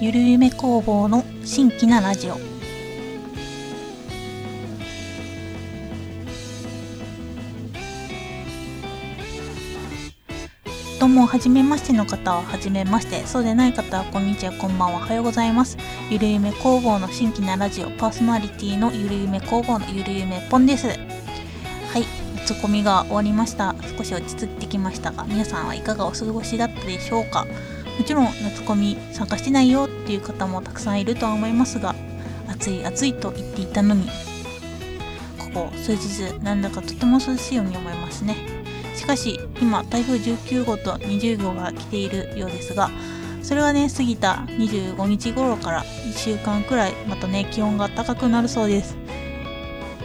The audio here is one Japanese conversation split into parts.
ゆるゆめ工房の新規なラジオどうも、はじめましての方ははじめまして、そうでない方はこんにちは、こんばんは、おはようございます。ゆるゆめ工房の新規なラジオ、パーソナリティのゆるゆめ工房のゆるゆめぽんです。はい、ツッコミが終わりました。少し落ち着いてきましたが、皆さんはいかがお過ごしだったでしょうかもちろん夏コミ参加してないよっていう方もたくさんいるとは思いますが暑い暑いと言っていたのにここ数日なんだかとても涼しいように思いますね。しかし今台風19号と20号が来ているようですがそれがね過ぎた25日頃から1週間くらいまたね気温が高くなるそうです。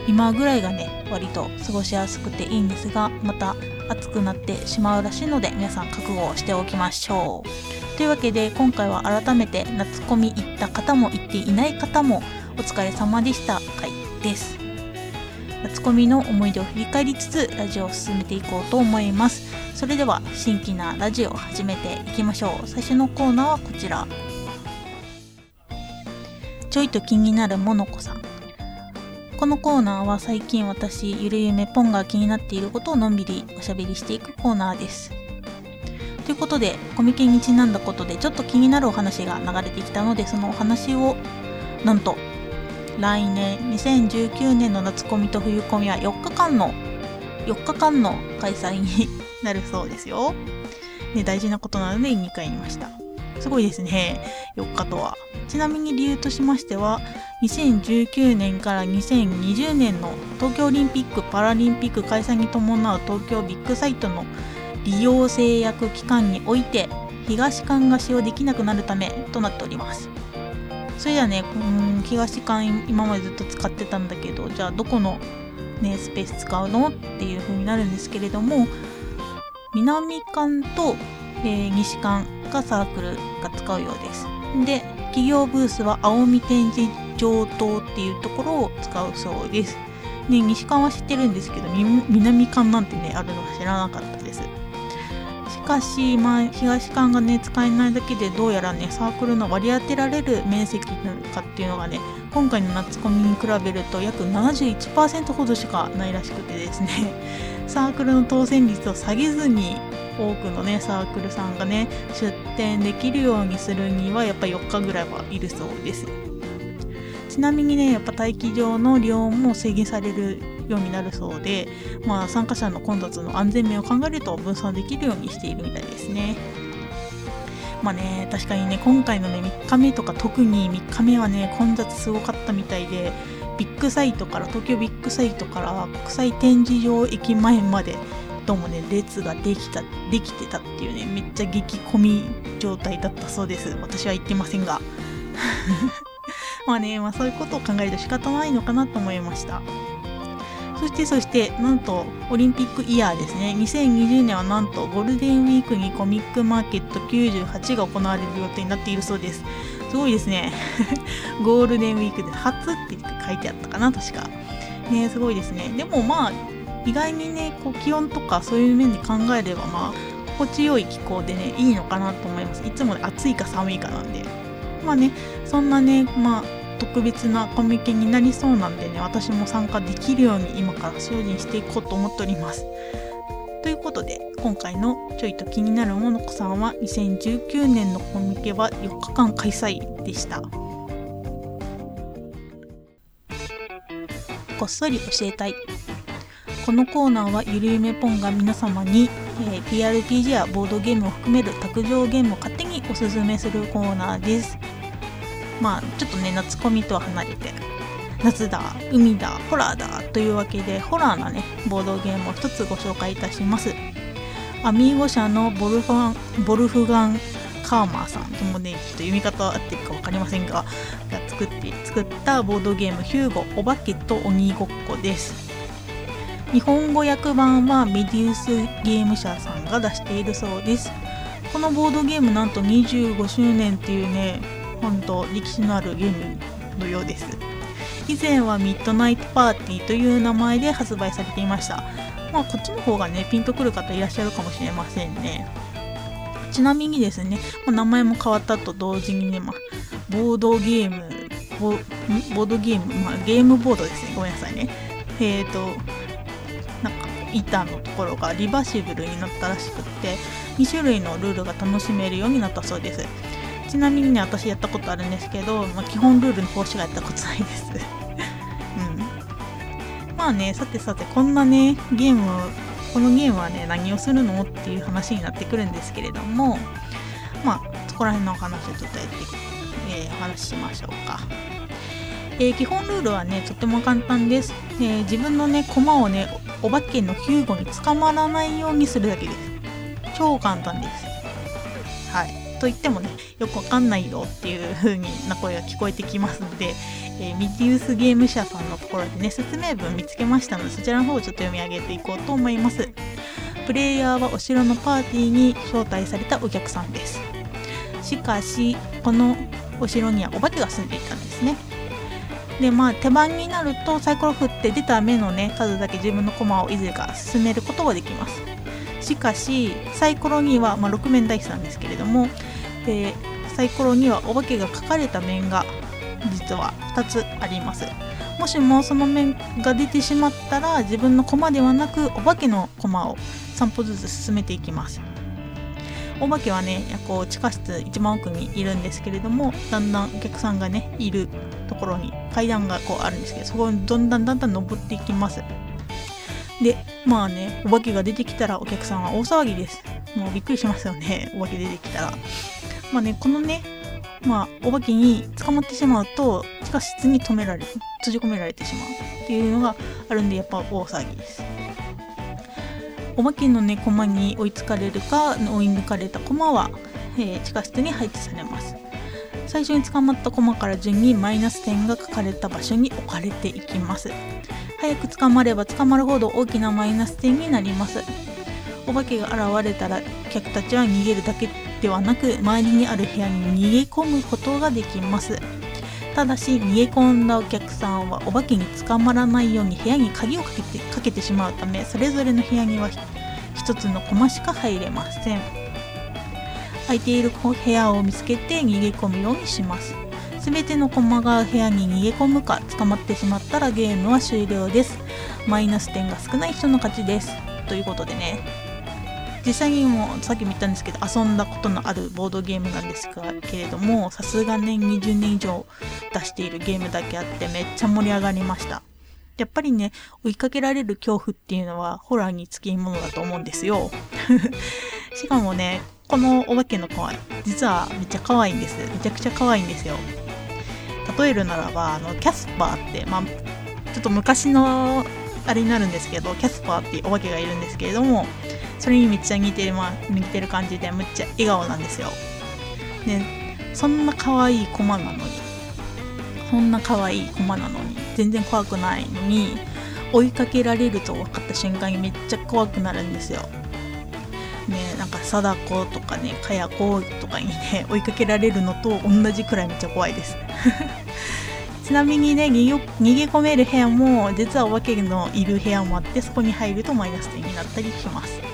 今ぐらいがね割と過ごしやすくていいんですがまた暑くなってしまうらしいので皆さん覚悟をしておきましょう。というわけで今回は改めて夏コミ行った方も行っていない方もお疲れ様でした回です。夏コミの思い出を振り返りつつラジオを進めていこうと思います。それでは新規なラジオを始めていきましょう。最初のコーナーはこちら。ちょいと気になるモノコさん。このコーナーは最近私ゆるゆめポンが気になっていることをのんびりおしゃべりしていくコーナーですということでコミケにちなんだことでちょっと気になるお話が流れてきたのでそのお話をなんと来年2019年の夏コミと冬コミは4日間の4日間の開催になるそうですよ。ね、大事なことなので2回言いました。すごいですね。4日とは。ちなみに理由としましては、2019年から2020年の東京オリンピック・パラリンピック開催に伴う東京ビッグサイトの利用制約期間において東館が使用できなくなるためとなっておりますそれではねうん東館今までずっと使ってたんだけどじゃあどこの、ね、スペース使うのっていう風になるんですけれども南館と、えー、西館がサークルが使うようです。で企業ブースは青海展示場棟っていうところを使うそうです。ね、西館は知ってるんですけど南館なんてねあるのは知らなかったです。しかし、まあ、東館がね使えないだけでどうやらねサークルの割り当てられる面積なのかっていうのがね今回の夏コミに比べると約71%ほどしかないらしくてですね。サークルの当選率を下げずに多くのねサークルさんがね出店できるようにするにはやっぱ4日ぐらいはいるそうですちなみにねやっぱ待機場の利用も制限されるようになるそうで、まあ、参加者の混雑の安全面を考えると分散できるようにしているみたいですね。まあね、確かにね、今回のね、3日目とか特に3日目はね、混雑すごかったみたいで、ビッグサイトから、東京ビッグサイトから国際展示場駅前まで、どうもね、列ができた、できてたっていうね、めっちゃ激混み状態だったそうです。私は言ってませんが。まあね、まあそういうことを考えると仕方ないのかなと思いました。そしてそしてなんとオリンピックイヤーですね2020年はなんとゴールデンウィークにコミックマーケット98が行われる予定になっているそうですすごいですね ゴールデンウィークで初って書いてあったかな確かねすごいですねでもまあ意外にねこう気温とかそういう面で考えればまあ心地よい気候でねいいのかなと思います。いつも暑いか寒いかなんで。まあねそんなねまあ特別なコミケになりそうなんでね私も参加できるように今から精進していこうと思っております。ということで今回のちょいと気になるものこさんは2019年のコミケは4日間開催でした。こっそり教えたい。このコーナーはゆるゆめぽんが皆様に、えー、TRPG やボードゲームを含める卓上ゲームを勝手におすすめするコーナーです。まあちょっとね夏コミとは離れて夏だ海だホラーだというわけでホラーなねボードゲームを一つご紹介いたします。アミーゴ社のボルファンボルフガン・カーマーさんともねちょっと読み方合ってるか分かりませんがが作って作ったボードゲームヒューゴお化けと鬼ごっこです。日本語訳版はメデュースゲーム社さんが出しているそうです。このボードゲームなんと25周年っていうね本当歴史のあるゲームのようです。以前はミッドナイトパーティーという名前で発売されていました。まあこっちの方がねピンとくる方いらっしゃるかもしれませんね。ちなみにですね、ま、名前も変わったと同時にね、まボードゲームボードゲーム、まあ、ゲームボードですね。ごめんなさいね。えっ、ー、と板のところがリバーシブルになったらしくって2種類のルールが楽しめるようになったそうです。ちなみにね私やったことあるんですけど、まあ、基本ルールの方しかやったことないです。うん。まあねさてさてこんなねゲームこのゲームはね何をするのっていう話になってくるんですけれどもまあそこら辺の話をちょっとやって、えー、お話ししましょうか。えー、基本ルールはねとても簡単です、えー、自分のね駒をねお化けのヒューゴに捕まらないようにするだけです。超簡単です。はい。と言ってもねよくわかんないよっていう風にな声が聞こえてきますので、えー、ミディウスゲーム社さんのところでね説明文見つけましたのでそちらの方をちょっと読み上げていこうと思います。プレイヤーはお城のパーティーに招待されたお客さんです。しかしこのお城にはお化けが住んでいたんですね。でまあ手番になるとサイコロ振って出た目のね数だけ自分の駒をいずれか進めることができます。しかしサイコロには、まあ、6面ダイスなんですけれどもでサイコロにはお化けが書かれた面が実は2つあります。もしもその面が出てしまったら自分の駒ではなくお化けの駒を3歩ずつ進めていきます。お化けはねこう地下室一番奥にいるんですけれどもだんだんお客さんがねいるところに階段がこうあるんですけどそこにどんどんだんだん登っていきます。でまあねお化けが出てきたらお客さんは大騒ぎです。もうびっくりしますよね お化け出てきたら。まあねこのねまあお化けに捕まってしまうと地下室に止められる閉じ込められてしまうっていうのがあるんでやっぱ大騒ぎです。お化けのね駒に追いつかれるか追い抜かれた駒は、えー、地下室に配置されます。最初に捕まった駒から順にマイナス点が書かれた場所に置かれていきます。早く捕まれば捕まるほど大きなマイナス点になります。お化けが現れたら客たちは逃げるだけではなく周りにある部屋に逃げ込むことができます。ただし逃げ込んだお客さんはお化けに捕まらないように部屋に鍵をかけてかけてしまうためそれぞれの部屋には1つの駒しか入れません。空いている部屋を見つけて逃げ込むようにします。全ての駒が部屋に逃げ込むか捕まってしまったらゲームは終了です。マイナス点が少ない人の勝ちです。ということでね。実際にもさっきも言ったんですけど遊んだことのあるボードゲームなんですけれどもさすが年20年以上出しているゲームだけあってめっちゃ盛り上がりました。やっぱりね追いかけられる恐怖っていうのはホラーにつきものだと思うんですよ。しかもねこのお化けの子は実はめっちゃ可愛いんです。めちゃくちゃ可愛いんですよ。例えるならばあのキャスパーって、まあ、ちょっと昔のあれになるんですけどキャスパーっていうお化けがいるんですけれどもそれにめっちゃ似てる、まあ、似てる感じでめっちゃ笑顔なんですよ。でそんな可愛い駒なのにそんな可愛い駒なのに全然怖くないのに追いかけられると分かった瞬間にめっちゃ怖くなるんですよ。ねなんか貞子とかねかや子とかにね追いかけられるのと同じくらいめっちゃ怖いです。ちなみにね逃げ込める部屋も実はお化けのいる部屋もあってそこに入るとマイナス点になったりします。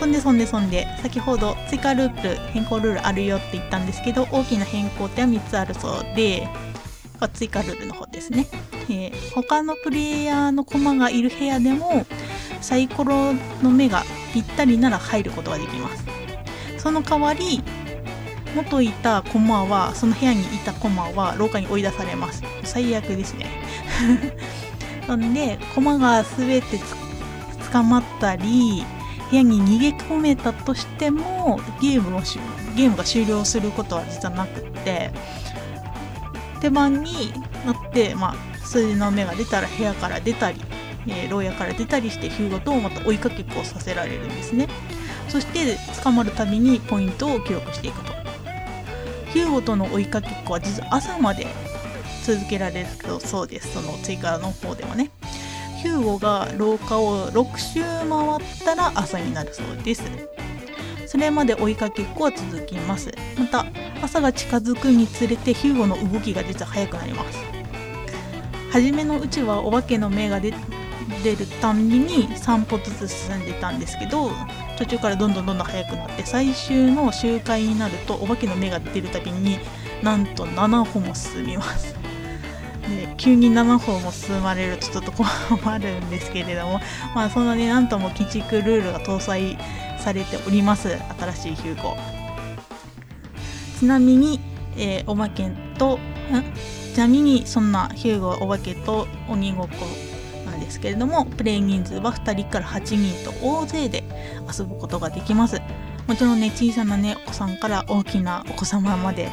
そんでそんでそんで先ほど追加ルール変更ルールあるよって言ったんですけど大きな変更点は3つあるそうで追加ルールの方ですね、えー、他のプレイヤーのコマがいる部屋でもサイコロの目がぴったりなら入ることができます。その代わり元いたコマはその部屋にいたコマは廊下に追い出されます。最悪ですね。なんでコマが全て捕まったり部屋に逃げ込めたとしてもゲームをゲームが終了することは実はなくって手番になって、まあ、数字の目が出たら部屋から出たり、えー、牢屋から出たりしてヒューゴとまた追いかけっこをさせられるんですね。そして捕まるたびにポイントを記録していくと。ヒューゴとの追いかけっこは実は朝まで続けられるそうです。その追加の方ではね。ヒューゴが廊下を6周回ったら朝になるそうですそれまで追いかけっこは続きます。また朝が近づくにつれてヒューゴの動きが実は速くなります。初めのうちはお化けの目が出るたんびに3歩ずつ進んでたんですけど途中からどんどんどんどん速くなって最終の周回になるとお化けの目が出るたびになんと7歩も進みます。急に7歩も進まれるとちょっと困るんですけれども まあそんなねなんとも鬼畜ルールが搭載されております新しいヒューゴちなみに、えー、お化けとちなみにそんなヒューゴお化けと鬼ごっこなんですけれどもプレイ人数は2人から8人と大勢で遊ぶことができます。もちろんね小さなねお子さんから大きなお子様まで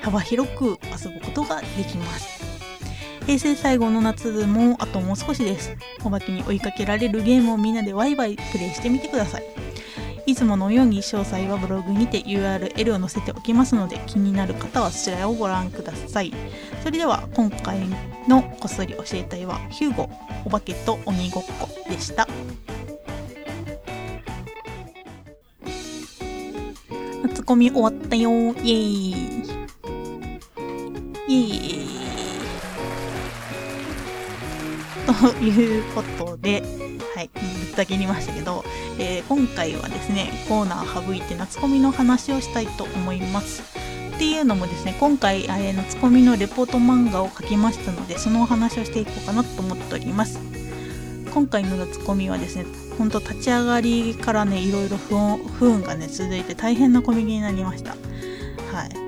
幅広く遊ぶことができます。平成最後の夏もあともう少しです。お化けに追いかけられるゲームをみんなでワイワイプレイしてみてください。いつものように詳細はブログにて URL を載せておきますので気になる方はそちらをご覧ください。それでは今回のこっそり教えたいはヒューゴお化けと鬼ごっこでした。夏コミ終わったよイエーイ。イエーイ。ということではい、ぶった切りましたけど、えー、今回はですね、コーナー省いて夏コミの話をしたいと思います。っていうのもですね、今回、えー、夏コミのレポート漫画を書きましたので、そのお話をしていこうかなと思っております。今回の夏コミはですね、ほんと立ち上がりからね、いろいろ不運がね、続いて大変なコミケになりました。はい。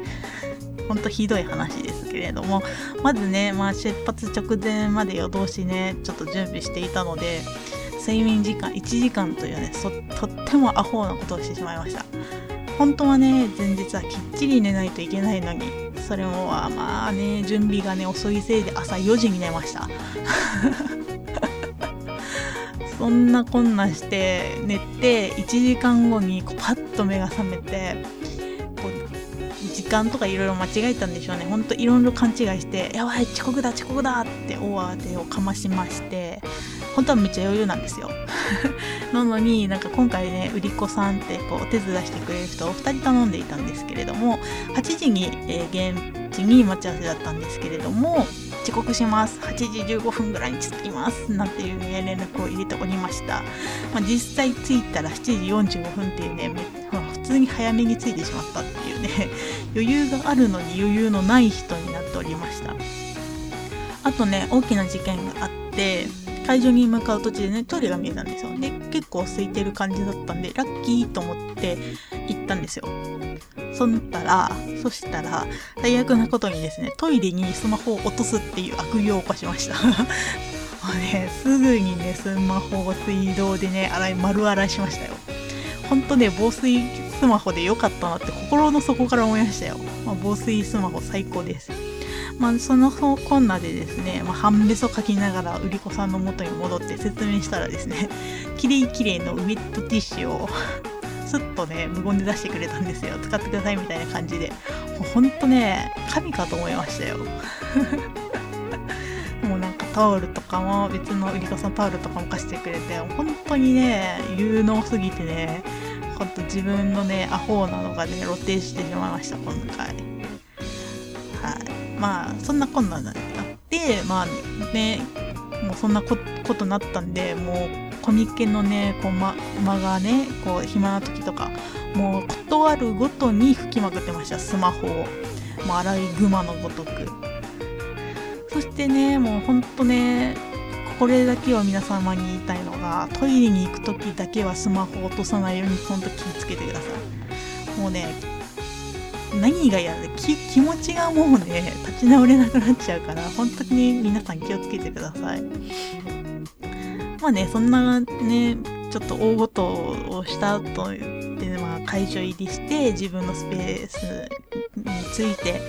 ほんとひどい話ですけれども、まずね、まあ、出発直前まで夜通しね、ちょっと準備していたので、睡眠時間1時間というねとってもアホなことをしてしまいました。本当はね前日はきっちり寝ないといけないのにそれもまあね準備がね遅いせいで朝4時に寝ました。そんなこんなして寝て1時間後にこうパッと目が覚めて間とかいろいろ間違えたんでしょうね。ほんといろいろ勘違いしてやばい遅刻だ遅刻だって大慌てをかましまして本当はめっちゃ余裕なんですよ。なのになんか今回ね売り子さんってこうお手伝いしてくれる人を2人頼んでいたんですけれども8時に、えー、現地に待ち合わせだったんですけれども遅刻します。8時15分ぐらいに着きます。なんていうね連絡を入れておりました、まあ、実際着いたら7時45分っていうね普通に早めに着いてしまったっていうね 余裕があるのに余裕のない人になっておりました。あとね大きな事件があって会場に向かう途中でねトイレが見えたんですよ。で結構空いてる感じだったんでラッキーと思って行ったんですよ。そったらそしたら最悪なことにですねトイレにスマホを落とすっていう悪行を起こしました。もうねすぐにねスマホを水道でね洗い丸洗いしましたよ。ほんとね防水スマホで良かったなって心の底から思いましたよ、まあ、防水スマホ最高です。まあ、そのこんなでですね、まあ、半べそ書きながら売り子さんの元に戻って説明したらですねきれいきれいのウェットティッシュを スッとね無言で出してくれたんですよ。使ってくださいみたいな感じで。もうほんとね神かと思いましたよ。もうなんかタオルとかも別の売り子さんタオルとかも貸してくれて本当にね有能すぎてねほんと自分のねアホなのがね露呈してしまいました今回。はい。まあそんなこんなんあってまあねもうそんなことなったんでもうコミケのねこう、ま、間がねこう暇な時とかもう断るごとに吹きまくってましたスマホを。もうアライグマのごとく。そしてねもうほんとねこれだけは皆様に言いたいのがトイレに行く時だけはスマホを落とさないようにほんと気をつけてください。もうね何が嫌で気気持ちがもうね立ち直れなくなっちゃうから本当に皆さん気をつけてください。まあねそんなねちょっと大ごとをした後で、まあ、会場入りして自分のスペースについて、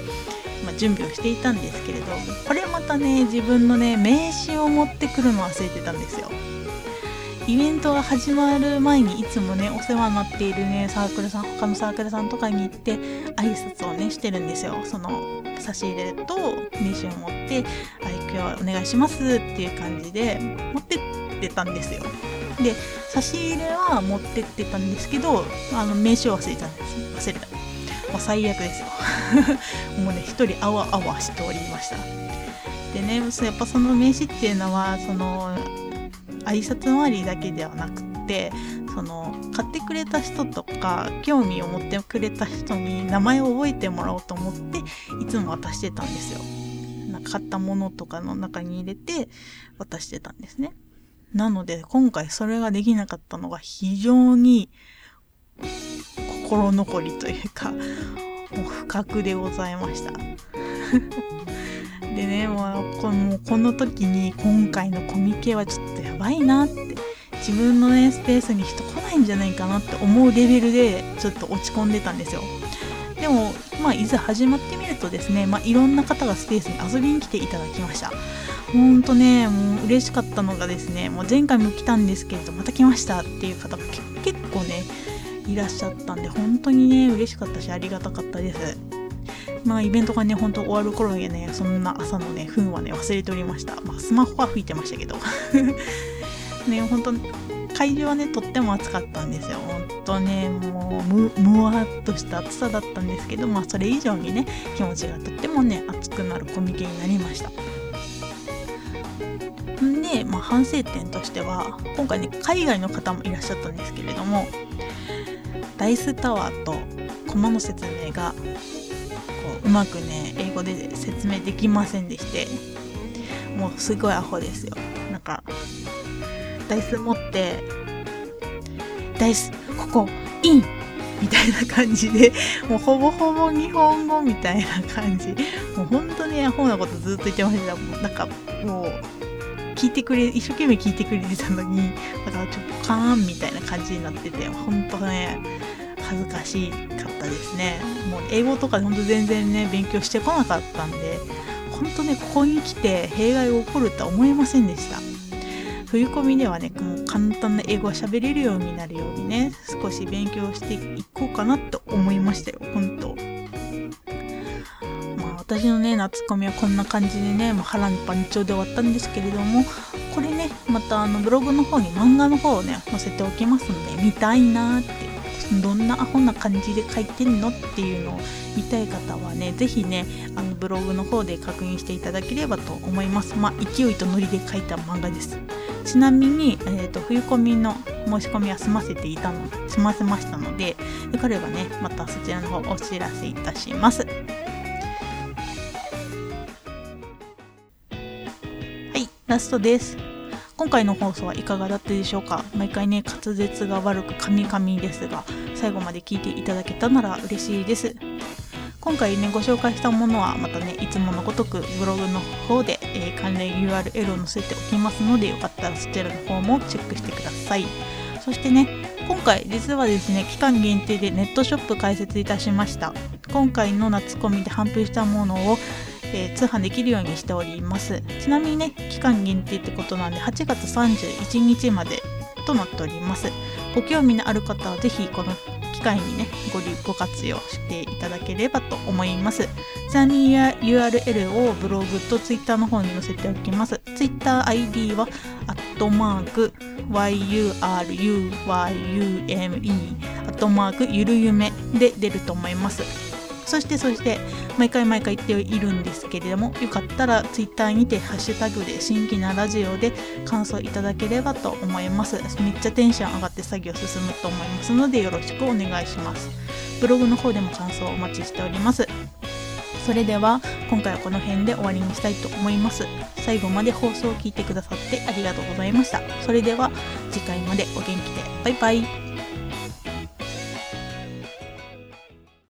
まあ、準備をしていたんですけれどこれまたね自分のね名刺を持ってくるの忘れてたんですよ。イベントが始まる前にいつもねお世話になっているねサークルさん他のサークルさんとかに行って挨拶をねしてるんですよ。その差し入れと名刺を持って「あ今日はお願いします」っていう感じで持ってってたんですよ。で差し入れは持ってってたんですけどあの名刺を忘れたんです忘れた。もう最悪ですよ もうね一人あわあわしておりましたでねやっぱその名刺っていうのはその挨拶回りだけではなくってその買ってくれた人とか興味を持ってくれた人に名前を覚えてもらおうと思っていつも渡してたんですよ。なんか買ったものとかの中に入れて渡してたんですね。なので今回それができなかったのが非常に心残りというかもう不覚でございました。でねもうこのこの時に今回のコミケはちょっとやばいなって自分のねスペースに人来ないんじゃないかなって思うレベルでちょっと落ち込んでたんですよでもまあいざ始まってみるとですね、まあ、いろんな方がスペースに遊びに来ていただきましたほんとねもう嬉しかったのがですねもう前回も来たんですけどまた来ましたっていう方が結構ねいらっしゃったんで本当にね嬉しかったしありがたかったです。まあイベントがねほんと終わる頃にねそんな朝のね糞はね忘れておりました。まあスマホは吹いてましたけど。ね本当会場はねとっても暑かったんですよ。本当ねもうむむわっとした暑さだったんですけどまあそれ以上にね気持ちがとってもね熱くなるコミケになりました。んで、まあ、反省点としては今回ね海外の方もいらっしゃったんですけれどもダイスタワーとコマの説明がこううまくね英語で説明できませんでしてもうすごいアホですよ。なんかダイス持ってダイスここイン!みたいな感じでもうほぼほぼ日本語みたいな感じ。もう本当にアホなことずっと言ってました。もうなんかもう聞いてくれ一生懸命聞いてくれてたのにだからちょっとカーンみたいな感じになってて本当ね恥ずかしかったですね。もう英語とか本当全然ね勉強してこなかったんで本当ねここに来て弊害が起こるとは思いませんでした。冬込みではねもう簡単な英語が喋れるようになるようにね少し勉強していこうかなと思いましたよ。本当まあ私のね夏コミはこんな感じでねもう波乱万丈で終わったんですけれどもこれねまたあのブログの方に漫画の方をね載せておきますので見たいなってどんなアホな感じで書いてんのっていうのを見たい方はね是非ねあのブログの方で確認していただければと思います。まあ勢いとノリで書いた漫画です。ちなみに、えーと、冬コミの申し込みは済ませていたの済ませましたのでよかればねまたそちらの方お知らせいたします。はいラストです。今回の放送はいかがだったでしょうか？毎回ね滑舌が悪くカミカミですが最後まで聞いていただけたなら嬉しいです。今回ねご紹介したものはまたねいつものごとくブログの方で、えー、関連 URL を載せておきますのでよかったらそちらの方もチェックしてください。そしてね今回実はですね期間限定でネットショップ開設いたしました。今回の夏コミで販布したものを、えー、通販できるようにしております。ちなみにね期間限定ってことなんで8月31日までとなっております。ご興味のある方は是非この機会にねごご活用していただければと思います。ちなみに URL をブログと Twitter の方に載せておきます。TwitterID はアットマーク YURUYUME アットマークゆるゆめで出ると思います。そしてそして毎回毎回言っているんですけれどもよかったら Twitter にてハッシュタグで新規なラジオで感想いただければと思います。めっちゃテンション上がって作業進むと思いますのでよろしくお願いします。ブログの方でも感想をお待ちしております。それでは今回はこの辺で終わりにしたいと思います。最後まで放送を聞いてくださってありがとうございました。それでは次回までお元気で。バイバイ。